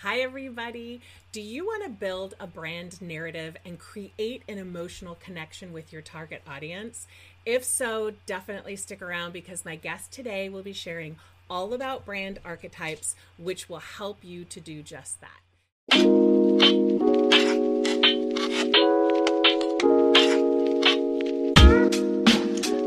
Hi, everybody. Do you want to build a brand narrative and create an emotional connection with your target audience? If so, definitely stick around because my guest today will be sharing all about brand archetypes, which will help you to do just that.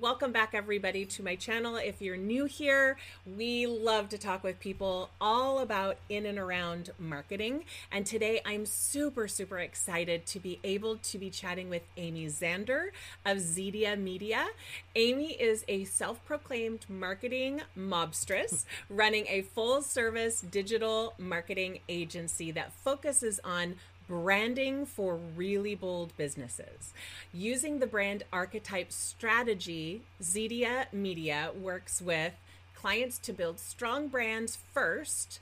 Welcome back, everybody, to my channel. If you're new here, we love to talk with people all about in and around marketing. And today I'm super, super excited to be able to be chatting with Amy Zander of Zedia Media. Amy is a self proclaimed marketing mobstress running a full service digital marketing agency that focuses on branding for really bold businesses. Using the brand archetype strategy, Zedia Media works with clients to build strong brands first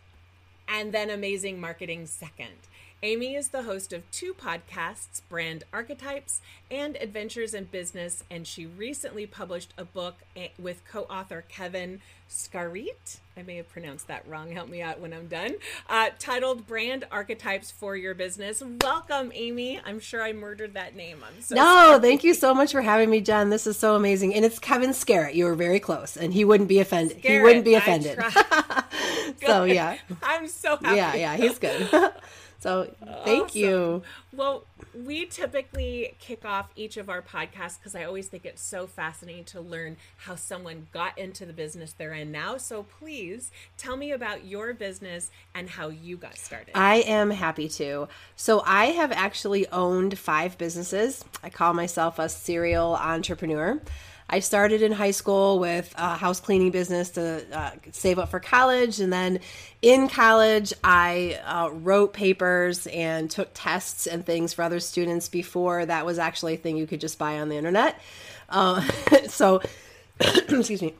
and then amazing marketing second. Amy is the host of two podcasts, Brand Archetypes and Adventures in Business, and she recently published a book eh, with co author Kevin Scarrett. I may have pronounced that wrong. Help me out when I'm done. Uh, titled Brand Archetypes for Your Business. Welcome, Amy. I'm sure I murdered that name. I'm so No, sorry. thank you so much for having me, Jen. This is so amazing. And it's Kevin Scarrett. You were very close, and he wouldn't be offended. he wouldn't be offended. so, yeah. I'm so happy. Yeah, yeah, he's good. so, thank Awesome. you. Well, we typically kick off each of our podcasts because I always think it's so fascinating to learn how someone got into the business they're in now. So please tell me about your business and how you got started. I am happy to. So, I have actually owned five businesses. I call myself a serial entrepreneur. I started in high school with a house cleaning business to uh, save up for college. And then in college, I uh, wrote papers and took tests and things for other students before that was actually a thing you could just buy on the internet. Uh, so, excuse me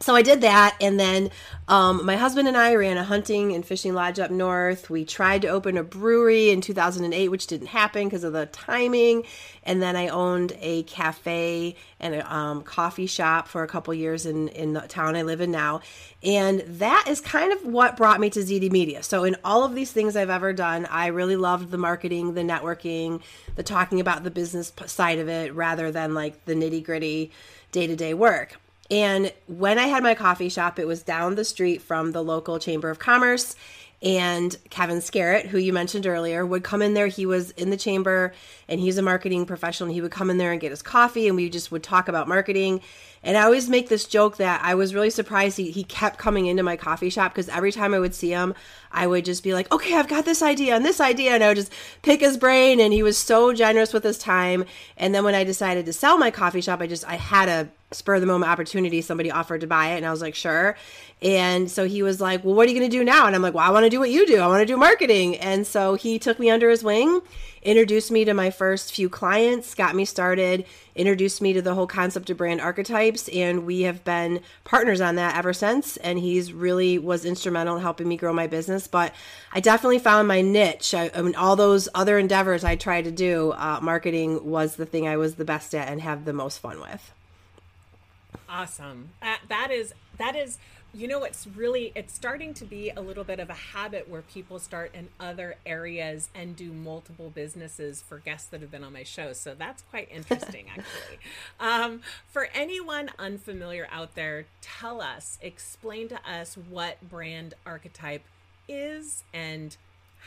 so I did that, and then um, my husband and I ran a hunting and fishing lodge up north. We tried to open a brewery in 2008, which didn't happen because of the timing. And then I owned a cafe and a um, coffee shop for a couple years in in the town I live in now, and that is kind of what brought me to Zedia Media. So in all of these things I've ever done, I really loved the marketing, the networking, the talking about the business side of it, rather than like the nitty gritty day to day work. And when I had my coffee shop, it was down the street from the local Chamber of Commerce. And Kevin Scarrett, who you mentioned earlier, would come in there. He was in the chamber and he's a marketing professional. And he would come in there and get his coffee and we just would talk about marketing. And I always make this joke that I was really surprised he, he kept coming into my coffee shop because every time I would see him, I would just be like, okay, I've got this idea and this idea. And I would just pick his brain. And he was so generous with his time. And then when I decided to sell my coffee shop, I just, I had a spur of the moment opportunity. Somebody offered to buy it. And I was like, sure. And so he was like, well, what are you going to do now? And I'm like, well, I want to do what you do. I want to do marketing. And so he took me under his wing, introduced me to my first few clients, got me started, introduced me to the whole concept of brand archetypes. And we have been partners on that ever since. And he's really was instrumental in helping me grow my business. But I definitely found my niche. I, I mean, all those other endeavors I tried to do, uh, marketing was the thing I was the best at and have the most fun with. Awesome. Uh, that is that is you know it's really it's starting to be a little bit of a habit where people start in other areas and do multiple businesses for guests that have been on my show so that's quite interesting actually um, for anyone unfamiliar out there tell us explain to us what brand archetype is and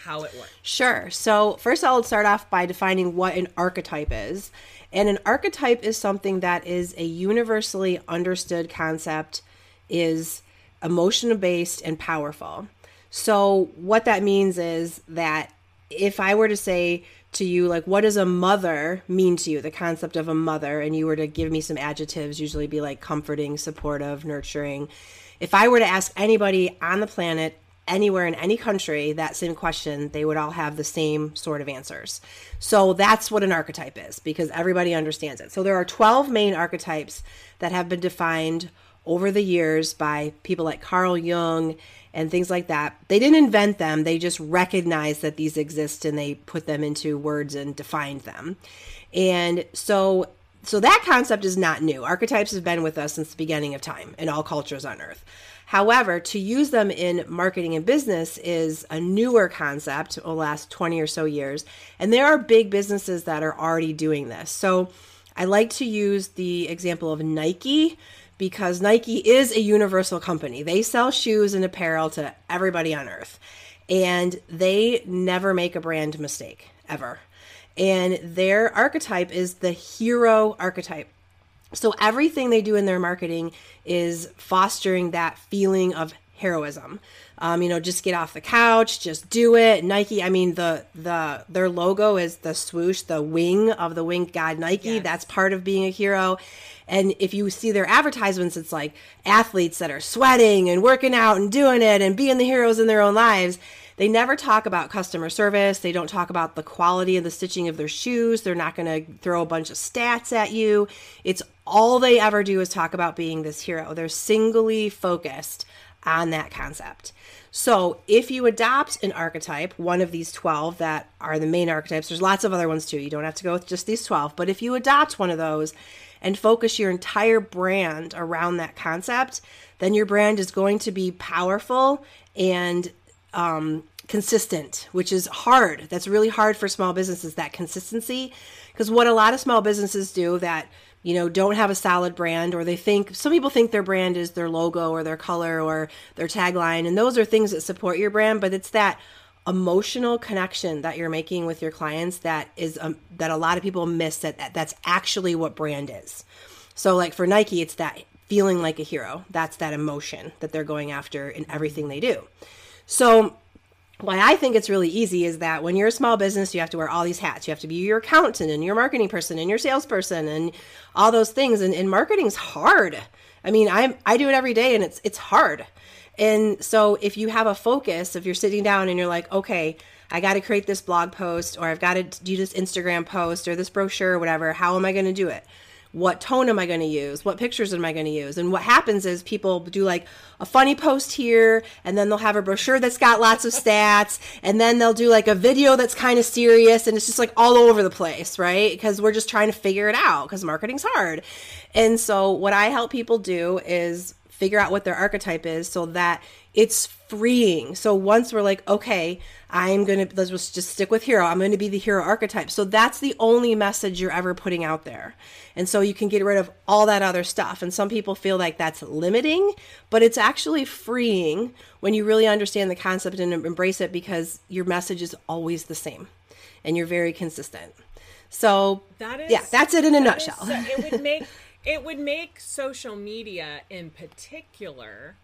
how it works Sure. So, first, I'll start off by defining what an archetype is. And an archetype is something that is a universally understood concept, is emotional based and powerful. So, what that means is that if I were to say to you, like, what does a mother mean to you, the concept of a mother, and you were to give me some adjectives, usually be like comforting, supportive, nurturing. If I were to ask anybody on the planet, anywhere in any country that same question, they would all have the same sort of answers. So that's what an archetype is because everybody understands it. So there are 12 main archetypes that have been defined over the years by people like Carl Jung and things like that. They didn't invent them, they just recognized that these exist and they put them into words and defined them. And so so that concept is not new. Archetypes have been with us since the beginning of time in all cultures on earth. However, to use them in marketing and business is a newer concept the last 20 or so years. And there are big businesses that are already doing this. So I like to use the example of Nike because Nike is a universal company. They sell shoes and apparel to everybody on earth. And they never make a brand mistake, ever. And their archetype is the hero archetype. So everything they do in their marketing is fostering that feeling of heroism. Um, you know, just get off the couch, just do it. Nike, I mean, the the their logo is the swoosh, the wing of the winged god Nike. Yes. That's part of being a hero. And if you see their advertisements, it's like athletes that are sweating and working out and doing it and being the heroes in their own lives. They never talk about customer service. They don't talk about the quality of the stitching of their shoes. They're not going to throw a bunch of stats at you. It's all they ever do is talk about being this hero. They're singly focused on that concept. So, if you adopt an archetype, one of these 12 that are the main archetypes, there's lots of other ones too. You don't have to go with just these 12, but if you adopt one of those and focus your entire brand around that concept, then your brand is going to be powerful and um, consistent, which is hard. That's really hard for small businesses, that consistency. Because what a lot of small businesses do that, you know, don't have a solid brand, or they think, some people think their brand is their logo or their color or their tagline. And those are things that support your brand, but it's that emotional connection that you're making with your clients that is um, that a lot of people miss that that's actually what brand is so like for nike it's that feeling like a hero that's that emotion that they're going after in everything they do so why I think it's really easy is that when you're a small business, you have to wear all these hats. You have to be your accountant and your marketing person and your salesperson and all those things. And, and marketing's hard. I mean, I I do it every day and it's it's hard. And so if you have a focus, if you're sitting down and you're like, okay, I got to create this blog post or I've got to do this Instagram post or this brochure or whatever, how am I going to do it? what tone am I going to use? What pictures am I going to use? And what happens is people do like a funny post here, and then they'll have a brochure that's got lots of stats, and then they'll do like a video that's kind of serious, and it's just like all over the place, right? Because we're just trying to figure it out because marketing's hard. And so, what I help people do is figure out what their archetype is so that it's freeing. So once we're like, okay, I'm going to, let's just stick with hero. I'm going to be the hero archetype. So that's the only message you're ever putting out there. And so you can get rid of all that other stuff. And some people feel like that's limiting, but it's actually freeing when you really understand the concept and embrace it because your message is always the same and you're very consistent. So that is, yeah, that's it in a nutshell. Is, it would make, it would make social media in particular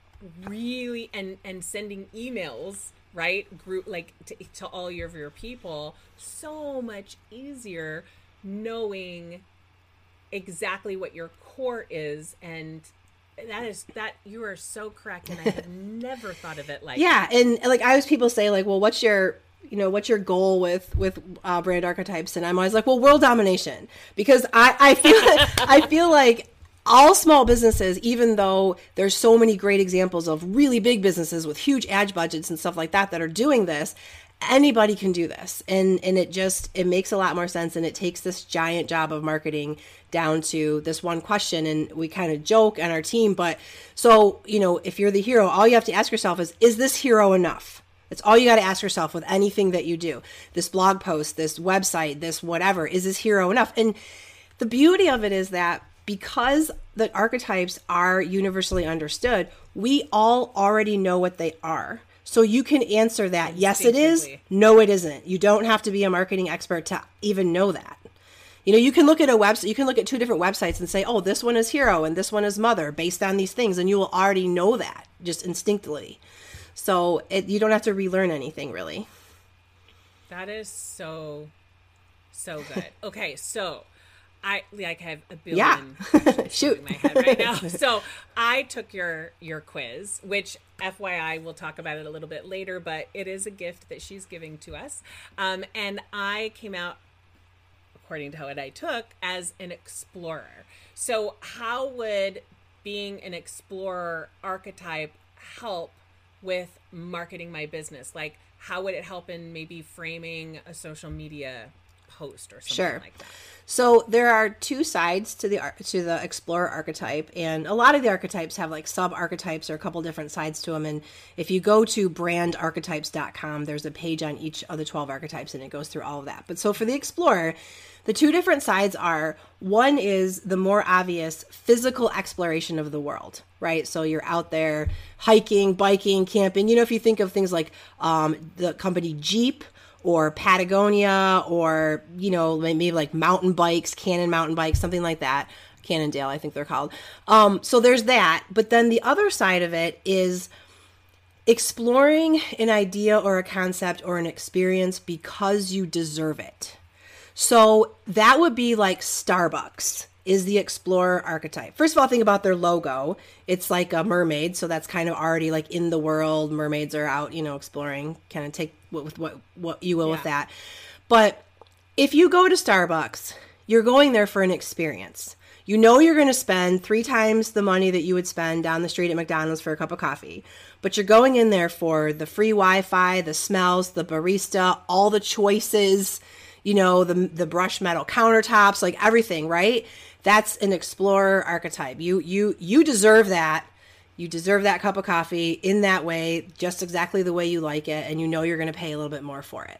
really and and sending emails right group like to, to all your, your people so much easier knowing exactly what your core is and that is that you are so correct and i have never thought of it like yeah and like i always people say like well what's your you know what's your goal with with uh, brand archetypes and i'm always like well world domination because i i feel i feel like all small businesses, even though there's so many great examples of really big businesses with huge ad budgets and stuff like that that are doing this, anybody can do this. And and it just it makes a lot more sense and it takes this giant job of marketing down to this one question and we kind of joke on our team, but so, you know, if you're the hero, all you have to ask yourself is is this hero enough? That's all you got to ask yourself with anything that you do. This blog post, this website, this whatever, is this hero enough? And the beauty of it is that because the archetypes are universally understood, we all already know what they are. So you can answer that. Yes, it is. No, it isn't. You don't have to be a marketing expert to even know that. You know, you can look at a website, you can look at two different websites and say, oh, this one is hero and this one is mother based on these things. And you will already know that just instinctively. So it, you don't have to relearn anything really. That is so, so good. okay. So I like have a billion Yeah. Shoot. in my head right now. so I took your your quiz, which FYI we'll talk about it a little bit later, but it is a gift that she's giving to us. Um, and I came out according to what I took as an explorer. So how would being an explorer archetype help with marketing my business? Like how would it help in maybe framing a social media post or something Sure. like that? So there are two sides to the to the explorer archetype, and a lot of the archetypes have like sub archetypes or a couple different sides to them. And if you go to brandarchetypes.com, there's a page on each of the 12 archetypes, and it goes through all of that. But so for the explorer, the two different sides are one is the more obvious physical exploration of the world, right? So you're out there hiking, biking, camping. You know, if you think of things like um, the company Jeep or Patagonia or, you know, maybe like mountain bikes, Canon mountain bikes, something like that. Cannondale, I think they're called. Um, so there's that. But then the other side of it is exploring an idea or a concept or an experience because you deserve it. So that would be like Starbucks is the explorer archetype. First of all, think about their logo. It's like a mermaid, so that's kind of already like in the world. Mermaids are out, you know, exploring. Kind of take what with what what you will with that. But if you go to Starbucks, you're going there for an experience. You know you're going to spend three times the money that you would spend down the street at McDonald's for a cup of coffee, but you're going in there for the free Wi-Fi, the smells, the barista, all the choices, you know, the the brushed metal countertops, like everything, right? That's an explorer archetype. You you you deserve that. You deserve that cup of coffee in that way, just exactly the way you like it, and you know you're going to pay a little bit more for it.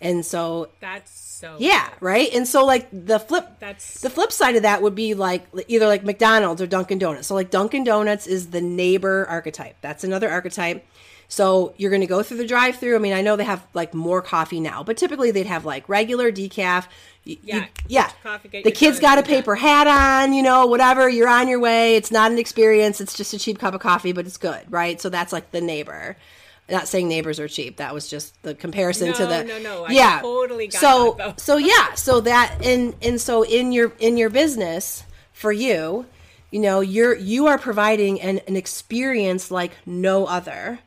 And so That's so yeah, good. right. And so like the flip That's- the flip side of that would be like either like McDonald's or Dunkin' Donuts. So like Dunkin' Donuts is the neighbor archetype. That's another archetype. So you're going to go through the drive-through. I mean, I know they have like more coffee now, but typically they'd have like regular decaf. You- Yeah, you- yeah. coffee, the kid's got a paper hat on, you know, whatever. You're on your way. It's not an experience. It's just a cheap cup of coffee, but it's good, right? So that's like the neighbor. Not saying neighbors are cheap. That was just the comparison to the no, no. I yeah. totally got so that, so yeah, so that and and so in your in your business for you, you know, you're you are providing an, an experience like no other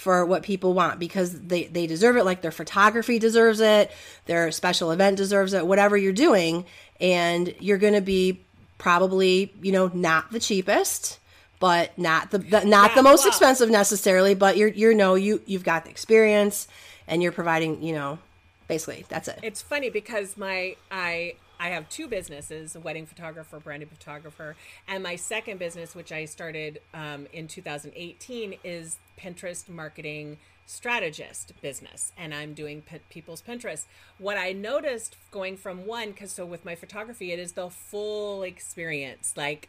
for what people want because they they deserve it like their photography deserves it, their special event deserves it, whatever you're doing. And you're going to be probably, you know, not the cheapest but not the, the not Yeah, the most well- expensive necessarily but you're you know you you've got the experience and you're providing you know basically that's it. It's funny because my I I have two businesses: a wedding photographer, branded photographer, and my second business, which I started um, in 2018, is Pinterest marketing strategist business, and I'm doing people's Pinterest. What I noticed going from one, because so with my photography, it is the full experience, like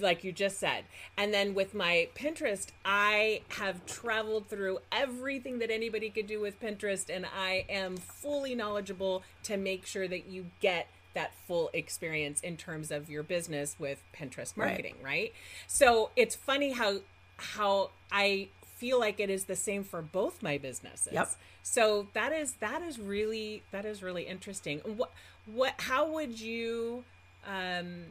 like you just said. And then with my Pinterest, I have traveled through everything that anybody could do with Pinterest, and I am fully knowledgeable to make sure that you get that full experience in terms of your business with Pinterest marketing, right? So it's funny how how I feel like it is the same for both my businesses. Yep. So that is that is really that is really interesting. What what how would you um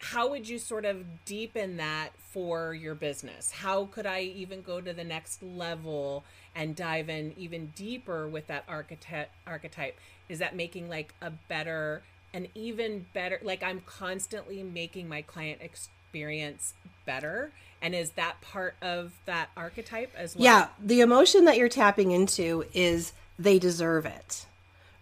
how would you sort of deepen that for your business? How could I even go to the next level and dive in even deeper with that architect archetype? Is that making like a better an even better like I'm constantly making my client experience better. And is that part of that archetype as well? yeah the emotion that you're tapping into is they deserve it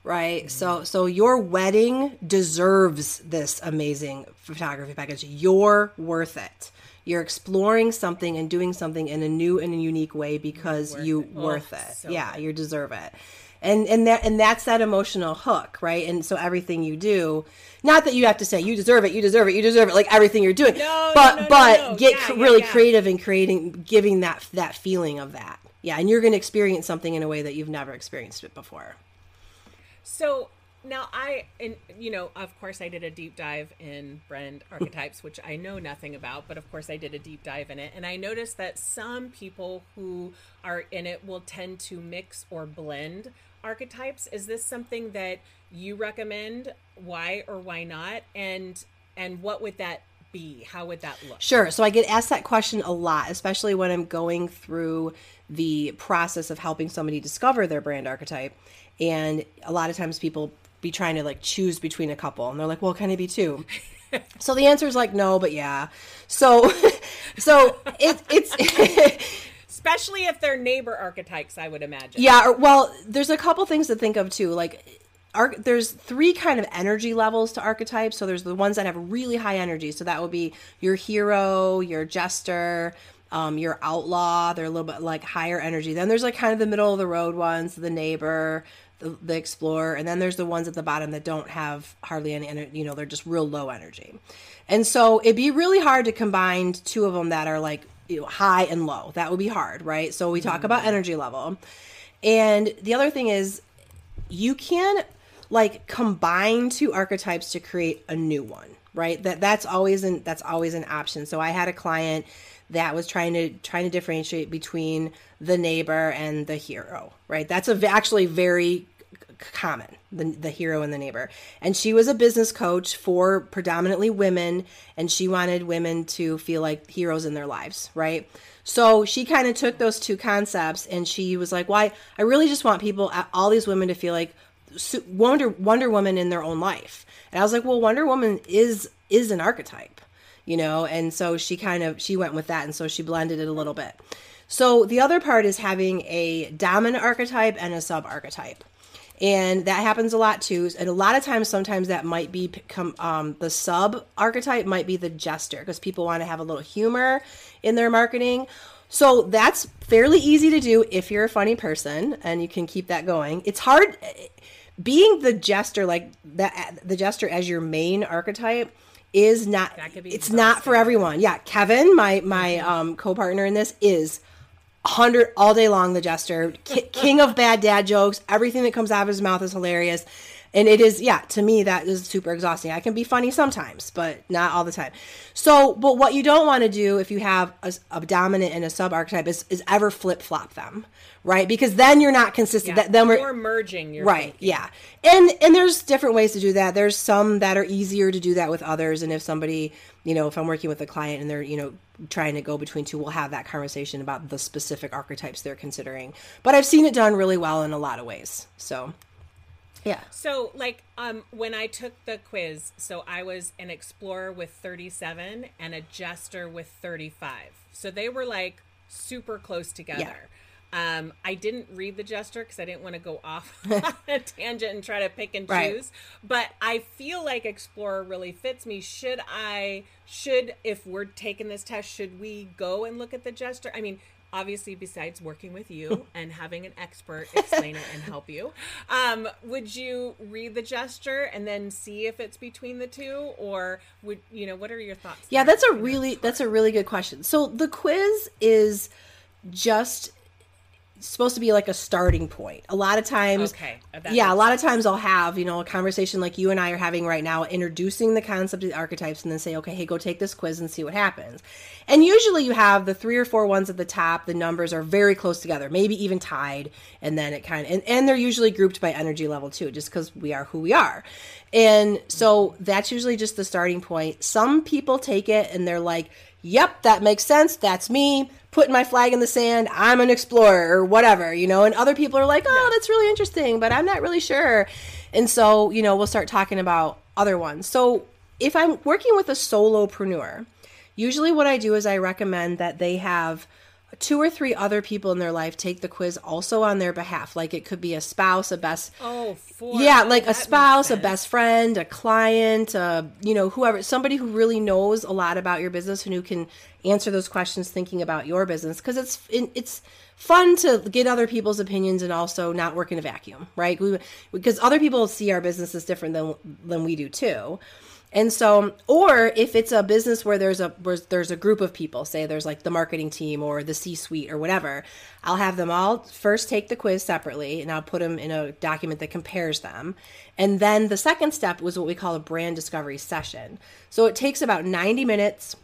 right? So mm-hmm. so your wedding deserves this amazing photography package. You're worth it. You're exploring something and doing something in a new and a unique way because Worth you it. Oh, worth it. so yeah good. you deserve it and and that and that's that emotional hook right? And so everything you do not that you have to say you deserve it you deserve it you deserve it like everything you're doing No, but no, no, but get yeah, really yeah. creative in creating giving that that feeling of that. Yeah and you're going to experience something in a way that you've never experienced it before. So now I, and you know, of course, I did a deep dive in brand archetypes, which I know nothing about, but of course, I did a deep dive in it, and I noticed that some people who are in it will tend to mix or blend archetypes. Is this something that you recommend? Why or why not? And and what would that be? How would that look? Sure. So I get asked that question a lot, especially when I'm going through the process of helping somebody discover their brand archetype. And a lot of times people be trying to like choose between a couple and they're like, well, can it be two? so the answer is like no, but yeah. So so it, it's especially if they're neighbor archetypes, I would imagine. Yeah, or, well, there's a couple things to think of too. Like Ar- there's three kind of energy levels to archetypes. So there's the ones that have really high energy. So that would be your hero, your jester, um, your outlaw. They're a little bit like higher energy. Then there's like kind of the middle of the road ones, the neighbor, the, the explorer, and then there's the ones at the bottom that don't have hardly any energy. You know, they're just real low energy. And so it'd be really hard to combine two of them that are like you know, high and low. That would be hard, right? So we talk mm-hmm. about energy level. And the other thing is you can like combine two archetypes to create a new one, right? That that's always an that's always an option. So I had a client that was trying to trying to differentiate between the neighbor and the hero, right? That's a, actually very common the, the hero and the neighbor and she was a business coach for predominantly women and she wanted women to feel like heroes in their lives right so she kind of took those two concepts and she was like why I really just want people all these women to feel like Wonder Wonder Woman in their own life. And I was like, well, Wonder Woman is is an archetype, you know, and so she kind of she went with that, and so she blended it a little bit. So the other part is having a dominant archetype and a sub archetype. And that happens a lot too. And a lot of times, sometimes that might be um, the sub archetype might be the jester because people want to have a little humor in their marketing. So that's fairly easy to do if you're a funny person and you can keep that going. It's hard being the jester like that the jester as your main archetype is not it's not for everyone yeah kevin my my mm-hmm. um co-partner in this is 100 all day long the jester. King of bad dad jokes. Everything that comes out of his mouth is hilarious. And it is yeah to me that is super exhausting. I can be funny sometimes but not all the time. So but what you don't want to do if you have a, a dominant and a sub archetype is, is ever flip flop them right? Because then you're not consistent. Yeah, that, then we're merging your right thinking. yeah. And and there's different ways to do that. There's some that are easier to do that with others. And if somebody you know if i'm working with a client and they're you know trying to go between two we'll have that conversation about the specific archetypes they're considering but i've seen it done really well in a lot of ways so yeah. So like um when I took the quiz, so I was an explorer with 37 and a jester with 35. So they were like super close together. Yeah. Um, I didn't read the jester because I didn't want to go off on a tangent and try to pick and choose. Right. But I feel like Explorer really fits me. Should I? Should if we're taking this test, should we go and look at the jester? I mean, obviously besides working with you and having an expert explain it and help you um, would you read the jester and then see if it's between the two or would you know what are your thoughts yeah that's a really that's a really good question so the quiz is just supposed to be like a starting point. A lot of times, okay. yeah, a lot sense. of times I'll have, you know, a conversation like you and I are having right now, introducing the concept of the archetypes and then say, okay, hey, go take this quiz and see what happens. And usually you have the three or four ones at the top, the numbers are very close together, maybe even tied. And then it kind of, and, and they're usually grouped by energy level too, just because we are who we are. And so that's usually just the starting point. Some people take it and they're like, yep, that makes sense. That's me putting my flag in the sand. I'm an explorer or whatever, you know. And other people are like, oh, that's really interesting, but I'm not really sure. And so, you know, we'll start talking about other ones. So if I'm working with a solopreneur, usually what I do is I recommend that they have – two or three other people in their life take the quiz also on their behalf. Like it could be a spouse, a best oh, four. yeah, like a spouse, a best friend, a client, uh, you know, whoever, somebody who really knows a lot about your business and who can answer those questions, thinking about your business, because it's it's fun to get other people's opinions and also not work in a vacuum, right? We, because other people see our business as different than than we do too. And so, or if it's a business where there's a where there's a group of people, say there's like the marketing team or the C-suite or whatever, I'll have them all first take the quiz separately, and I'll put them in a document that compares them. And then the second step was what we call a brand discovery session. So it takes about 90 minutes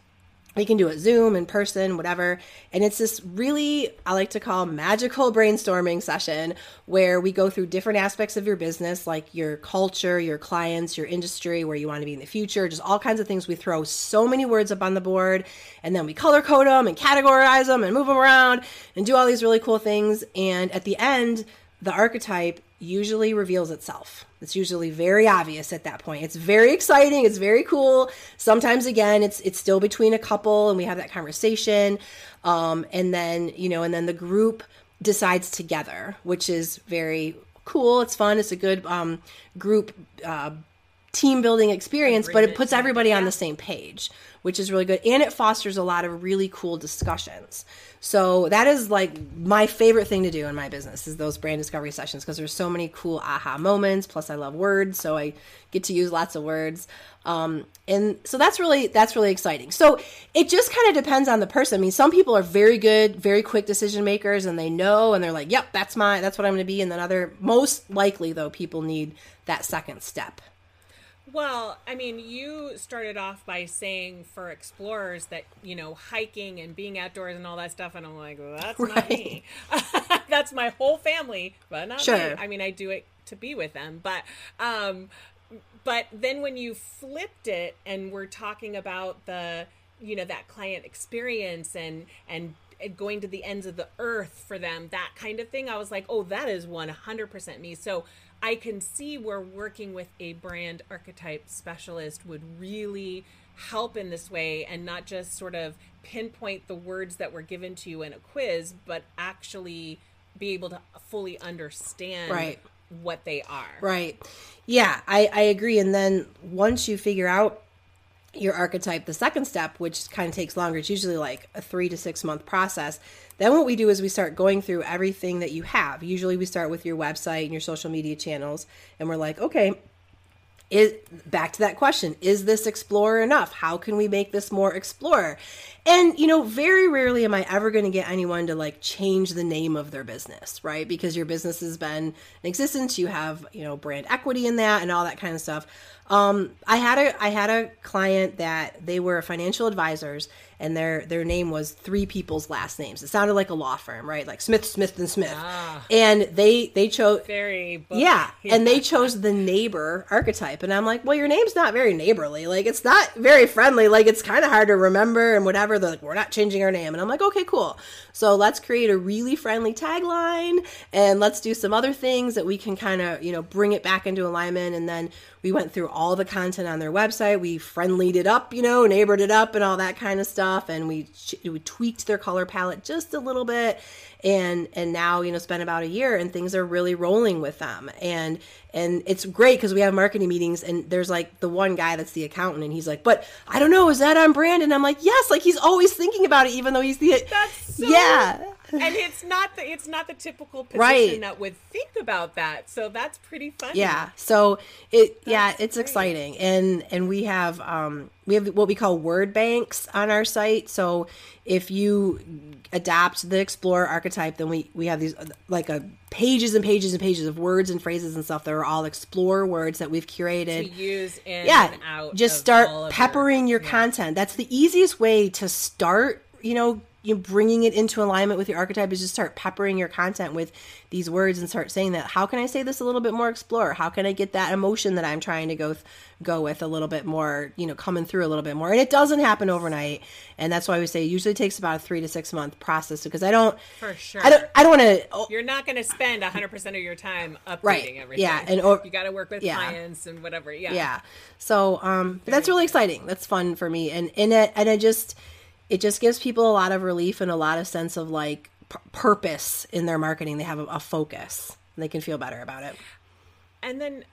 you can do it Zoom, in person, whatever. And it's this really, I like to call magical brainstorming session where we go through different aspects of your business, like your culture, your clients, your industry, where you want to be in the future, just all kinds of things. We throw so many words up on the board and then we color code them and categorize them and move them around and do all these really cool things. And at the end, the archetype usually reveals itself. It's usually very obvious at that point. It's very exciting, it's very cool. Sometimes again, it's it's still between a couple and we have that conversation. Um, and then, you know, and then the group decides together, which is very cool. It's fun. It's a good um, group uh, team building experience, but it puts everybody on the same page, which is really good. And it fosters a lot of really cool discussions. So that is like my favorite thing to do in my business is those brand discovery sessions because there's so many cool aha moments. Plus, I love words, so I get to use lots of words. Um, and so that's really that's really exciting. So it just kind of depends on the person. I mean, some people are very good, very quick decision makers, and they know, and they're like, "Yep, that's my that's what I'm going to be." And then other most likely though, people need that second step. Well, I mean, you started off by saying for explorers that, you know, hiking and being outdoors and all that stuff. And I'm like, well, that's right. not me. that's my whole family, but not sure. me. I mean, I do it to be with them. But, um, but then when you flipped it and we're talking about the, you know, that client experience and, and, going to the ends of the earth for them, that kind of thing. I was like, oh, that is 100% me. So I can see where working with a brand archetype specialist would really help in this way and not just sort of pinpoint the words that were given to you in a quiz, but actually be able to fully understand right. what they are. Right. Yeah, I, I agree. And then once you figure out your archetype, the second step, which kind of takes longer, it's usually like a three to six month process then what we do is we start going through everything that you have. Usually we start with your website and your social media channels and we're like, okay, is back to that question is this explorer enough? How can we make this more explorer and you know very rarely am i ever going to get anyone to like change the name of their business right? Because your business has been in existence you have you know brand equity in that and all that kind of stuff um, I had a I had a client that they were financial advisors and their their name was three people's last names. It sounded like a law firm, right? Like Smith, Smith, and Smith. Ah, and they they chose very yeah, and they chose the neighbor archetype. And I'm like, well, your name's not very neighborly. Like it's not very friendly. Like it's kind of hard to remember and whatever. They're like, we're not changing our name. And I'm like, okay, cool. So let's create a really friendly tagline and let's do some other things that we can kind of you know bring it back into alignment. And then we went through all the content on their website. We friendlied it up, you know, neighbored it up and all that kind of stuff. And we, we tweaked their color palette just a little bit. And, and now, you know, it's been about a year and things are really rolling with them. And, and it's great because we have marketing meetings and there's like the one guy that's the accountant and he's like, but I don't know, is that on brand? And I'm like, yes, like he's always thinking about it, even though he's the, that's so yeah and it's not the it's not the typical position right. that would think about that. So that's pretty funny. Yeah. So it that's yeah, it's great. exciting. And and we have um we have what we call word banks on our site. So if you adapt the explorer archetype, then we we have these like a pages and pages and pages of words and phrases and stuff that are all explore words that we've curated to use in yeah, Just start peppering your, your yeah. content. That's the easiest way to start you know you know, bringing it into alignment with your archetype is just start peppering your content with these words and start saying that how can i say this a little bit more explore? how can i get that emotion that i'm trying to go th- go with a little bit more you know coming through a little bit more? And it doesn't happen overnight. And that's why we say it usually takes about a three to six month process because i don't for sure. I don't i don't want to oh, you're not going to spend 100% of your time updating right. everything. Yeah. And or, you got to work with yeah. clients and whatever. Yeah. Yeah. So um that's really exciting. That's fun for me. And in it and i just it just gives people a lot of relief and a lot of sense of like p- purpose in their marketing. They have a, a focus. And they can feel better about it. And then,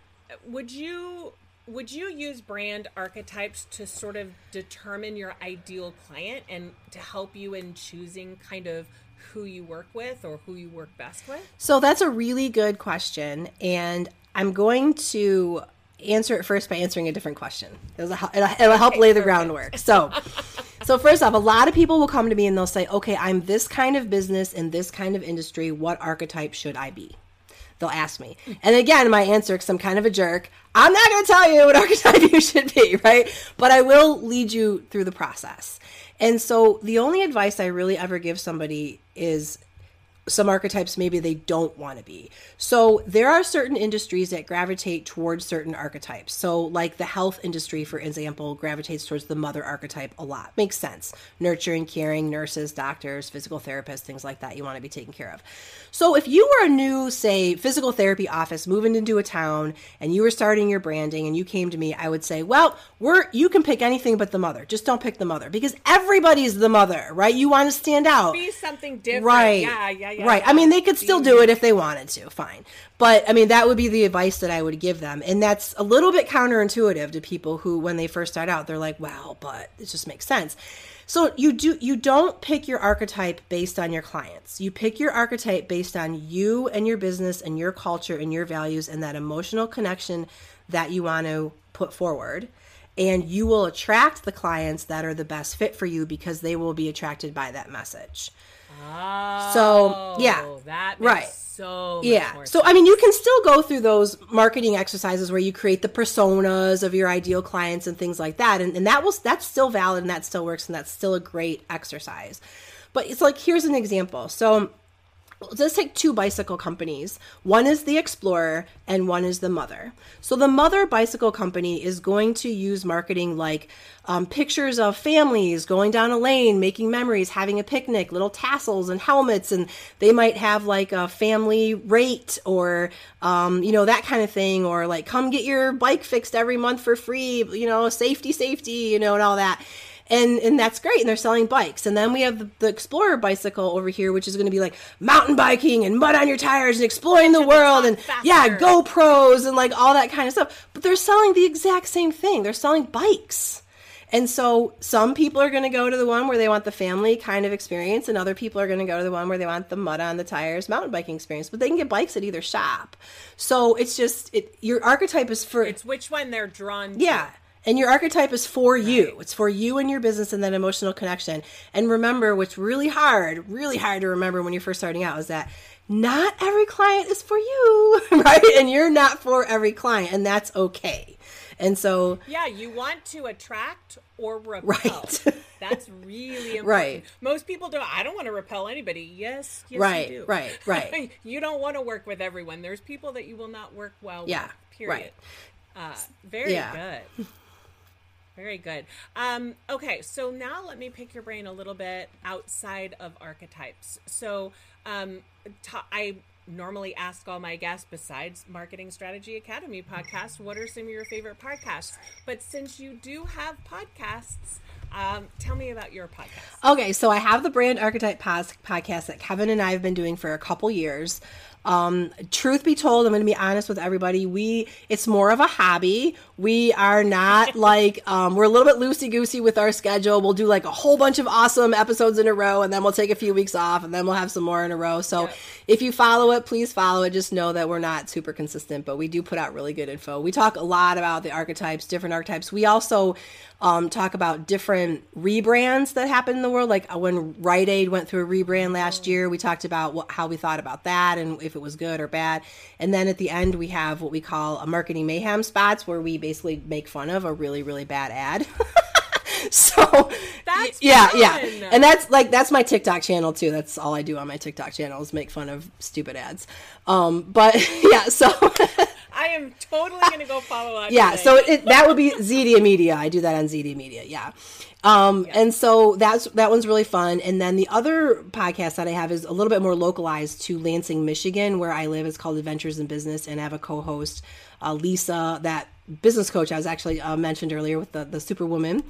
would you would you use brand archetypes to sort of determine your ideal client and to help you in choosing kind of who you work with or who you work best with? So that's a really good question, and I'm going to answer it first by answering a different question. It'll, it'll, it'll help okay, lay the perfect. groundwork. So, so first off, a lot of people will come to me and they'll say, "Okay, I'm this kind of business in this kind of industry. What archetype should I be?" They'll ask me, and again, my answer, because I'm kind of a jerk, I'm not going to tell you what archetype you should be, right? But I will lead you through the process. And so the only advice I really ever give somebody is some archetypes maybe they don't want to be. So there are certain industries that gravitate towards certain archetypes. So like the health industry for example gravitates towards the mother archetype a lot. Makes sense. Nurturing, caring, nurses, doctors, physical therapists, things like that you want to be taken care of. So if you were a new say physical therapy office moving into a town and you were starting your branding and you came to me, I would say, "Well, we're you can pick anything but the mother. Just don't pick the mother because everybody's the mother, right? You want to stand out. Be something different. Right. Yeah, yeah, yeah. Right. I mean, they could still do mm-hmm. it if they wanted to. Fine. But I mean, that would be the advice that I would give them. And that's a little bit counterintuitive to people who, when they first start out, they're like, well, but it just makes sense. So you do you don't pick your archetype based on your clients. You pick your archetype based on you and your business and your culture and your values and that emotional connection that you want to put forward. And you will attract the clients that are the best fit for you because they will be attracted by that message. Oh, So, yeah. that Right. So much Yeah. So I mean, you can still go through those marketing exercises where you create the personas of your ideal clients and things like that, and, and that will that's still valid and that still works and that's still a great exercise. But it's like here's an example. So let's take two bicycle companies. One is the Explorer and one is the Mother. So the Mother bicycle company is going to use marketing like um, pictures of families going down a lane, making memories, having a picnic, little tassels and helmets, and they might have like a family rate or um, you know that kind of thing, or like come get your bike fixed every month for free, you know, safety, safety, you know, and all that and and that's great and they're selling bikes. And then we have the, the explorer bicycle over here which is going to be like mountain biking and mud on your tires and exploring the world and faster. yeah gopros and like all that kind of stuff. But they're selling the exact same thing. They're selling bikes. And so some people are going to go to the one where they want the family kind of experience and other people are going to go to the one where they want the mud on the tires mountain biking experience. But they can get bikes at either shop. So it's just it your archetype is for It's which one they're drawn to. And your archetype is for you. It's for you and your business and that emotional connection. And remember, what's really hard, really hard to remember when you're first starting out is that not every client is for you, right? And you're not for every client, and that's okay. And so, Yeah, you want to attract or repel. Right. That's really important. Right. Most people don't. I don't want to repel anybody. Yes, yes Right, right, right. you don't want to work with everyone. There's people that you will not work well Yeah, with. Period. right. Uh, very Yeah. good. Very good. Um, okay, so now let me pick your brain a little bit outside of archetypes. So um, I normally ask all my guests, besides Marketing Strategy Academy podcast, what are some of your favorite podcasts? But since you do have podcasts, um, tell me about your podcast. Okay, so I have the brand archetype podcast that Kevin and I have been doing for a couple years. Um, truth be told, I'm going to be honest with everybody. We it's more of a hobby. We are not like um, we're a little bit loosey goosey with our schedule. We'll do like a whole bunch of awesome episodes in a row, and then we'll take a few weeks off, and then we'll have some more in a row. So Yeah. if you follow it, please follow it. Just know that we're not super consistent, but we do put out really good info. We talk a lot about the archetypes, different archetypes. We also um, talk about different rebrands that happen in the world. Like when Rite Aid went through a rebrand last year, we talked about what, how we thought about that and if it was good or bad. And then at the end, we have what we call a marketing mayhem spots where we basically make fun of a really, really bad ad. so That's yeah, yeah, and that's like that's my TikTok channel too. That's all I do on my TikTok channel is make fun of stupid ads. Um, but yeah, so I am totally going to go follow up. yeah, today. so it, that would be Zedia Media. I do that on Zedia Media. Yeah. Um, and so that's that one's really fun. And then the other podcast that I have is a little bit more localized to Lansing, Michigan, where I live. It's called Adventures in Business, and I have a co-host, uh, Lisa, that business coach I was actually uh, mentioned earlier with the the Superwoman,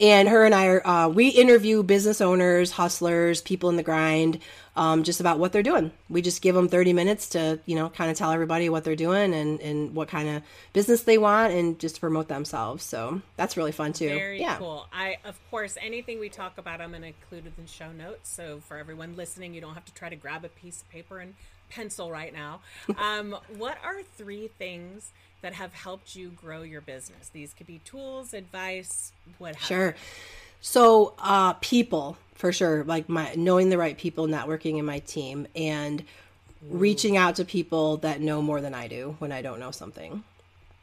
and her and I are uh, we interview business owners, hustlers, people in the grind. Um, just about what they're doing. We just give them 30 minutes to, you know, kind of tell everybody what they're doing and, and what kind of business they want and just to promote themselves. So that's really fun too. Very yeah. cool. I, of course, anything we talk about, I'm going to include it in the show notes. So for everyone listening, you don't have to try to grab a piece of paper and pencil right now. Um, what are three things that have helped you grow your business? These could be tools, advice, what have Sure. So, uh, people for sure, like my knowing the right people, networking in my team, and reaching out to people that know more than I do when I don't know something,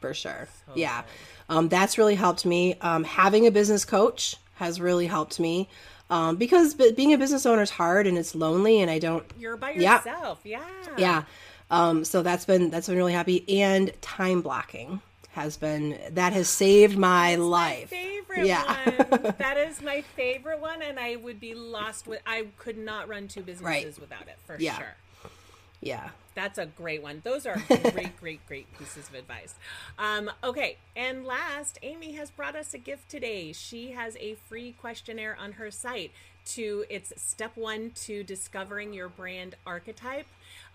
for sure. yeah, um, that's really helped me. Um, having a business coach has really helped me um, because being a business owner is hard and it's lonely, and I don't. You're by yourself, yeah. Yeah. yeah. Um, so that's been that's been really happy, and time blocking has been that has saved my that's life. My favorite yeah. one. that is my favorite one, and I would be lost with. I could not run two businesses right. without it for yeah. sure. Yeah. That's a great one. Those are great, great, great pieces of advice. Um, okay. And last, Amy has brought us a gift today. She has a free questionnaire on her site to it's step one to discovering your brand archetype.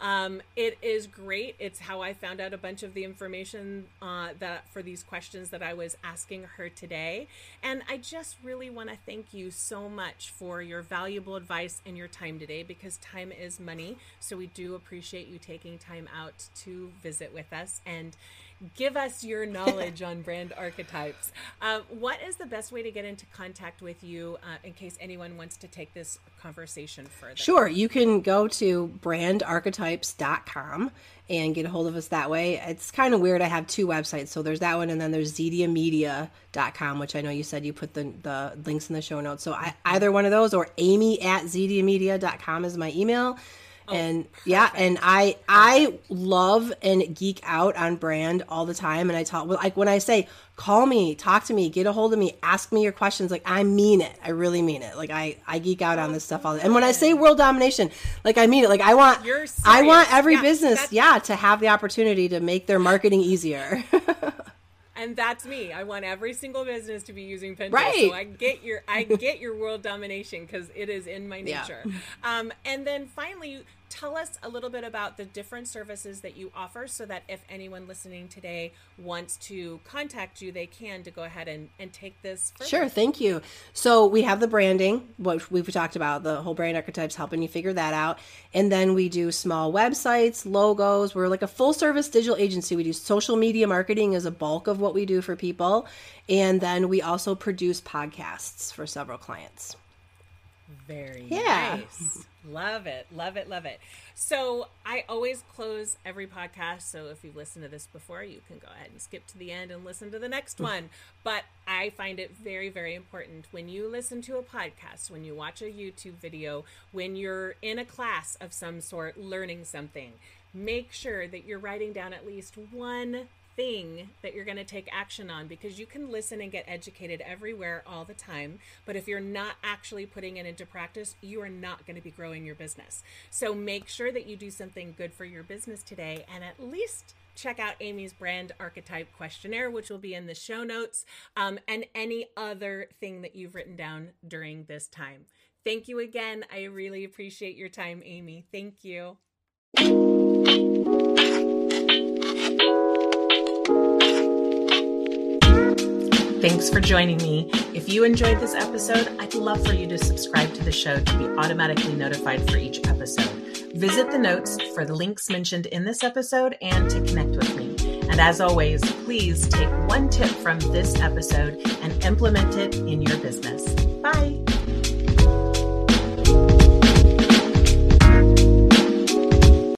Um, it is great. It's how I found out a bunch of the information uh, that for these questions that I was asking her today. And I just really want to thank you so much for your valuable advice and your time today because time is money. So we do appreciate you taking time out to visit with us and give us your knowledge on brand archetypes. Uh, what is the best way to get into contact with you uh, in case anyone wants to take this conversation further? Sure. You can go to brandarchetypes.com and get a hold of us that way. It's kind of weird. I have two websites. So there's that one, and then there's zediamedia.com, which I know you said you put the, the links in the show notes. So I, either one of those or amy at zediamedia.com is my email Oh, and perfect. yeah, and I I love and geek out on brand all the time. And I talk like when I say call me, talk to me, get a hold of me, ask me your questions. Like I mean it. I really mean it. Like I I geek out on this stuff all the time. And when I say world domination, like I mean it. Like I want I want every yeah, business, yeah, to have the opportunity to make their marketing easier. and that's me. I want every single business to be using Pinterest. Right. So I get your I get your world domination because it is in my nature. Yeah. Um, and then finally, tell us a little bit about the different services that you offer so that if anyone listening today wants to contact you, they can to go ahead and, and take this further. Sure, thank you. So we have the branding, what we've talked about, the whole brand archetypes, helping you figure that out. And then we do small websites, logos. We're like a full service digital agency. We do social media marketing as a bulk of what we do for people. And then we also produce podcasts for several clients. Very yeah. nice. Love it. Love it. Love it. So I always close every podcast. So if you've listened to this before, you can go ahead and skip to the end and listen to the next one. But I find it very, very important when you listen to a podcast, when you watch a YouTube video, when you're in a class of some sort learning something, make sure that you're writing down at least one thing that you're going to take action on because you can listen and get educated everywhere all the time. But if you're not actually putting it into practice, you are not going to be growing your business. So make sure that you do something good for your business today and at least check out Amy's brand archetype questionnaire, which will be in the show notes, um, and any other thing that you've written down during this time. Thank you again. I really appreciate your time, Amy. Thank you. Thanks for joining me. If you enjoyed this episode, I'd love for you to subscribe to the show to be automatically notified for each episode. Visit the notes for the links mentioned in this episode and to connect with me. And as always, please take one tip from this episode and implement it in your business. Bye.